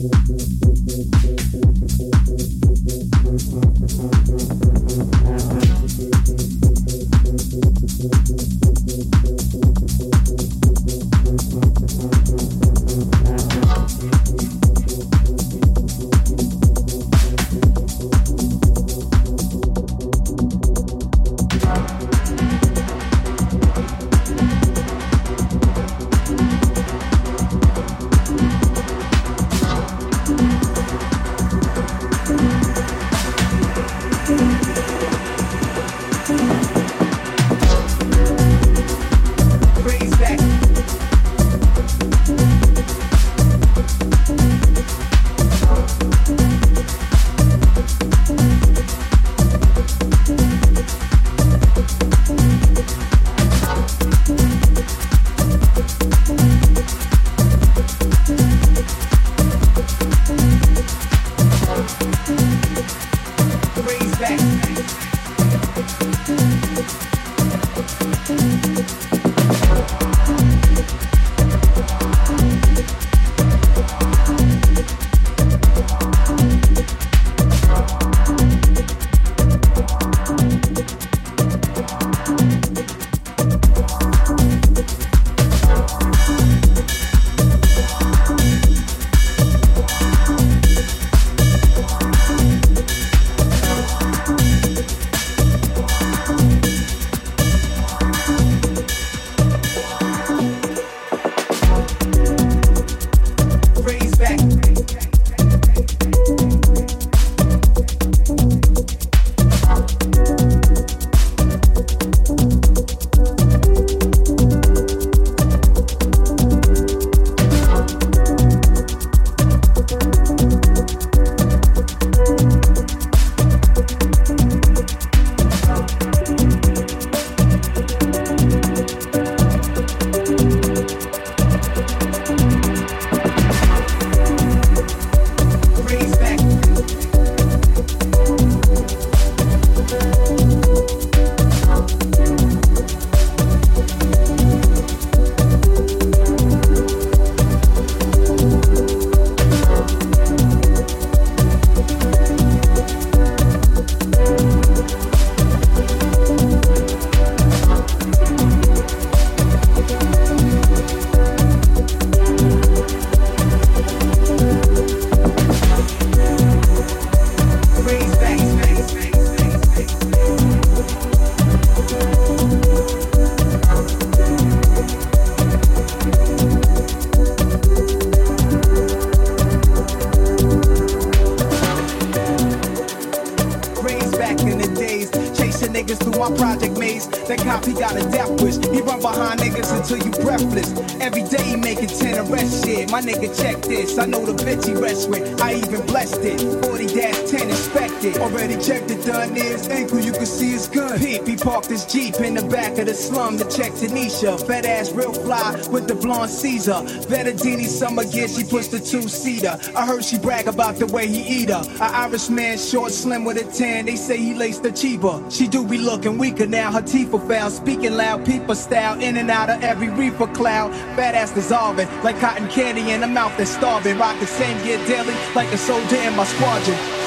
Thank Peep, he parked his Jeep in the back of the slum to check Tanisha. Fat ass, real fly with the blonde Caesar. Vettadini summer gear, she puts the two seater. I heard she brag about the way he eat her. A Irish man, short, slim with a tan. They say he laced the cheaper. She do be looking weaker now. Her teeth are foul, speaking loud, people style. In and out of every reaper cloud. Fat ass dissolving like cotton candy in a mouth that's starving. Rock the same gear daily like a soldier in my squadron.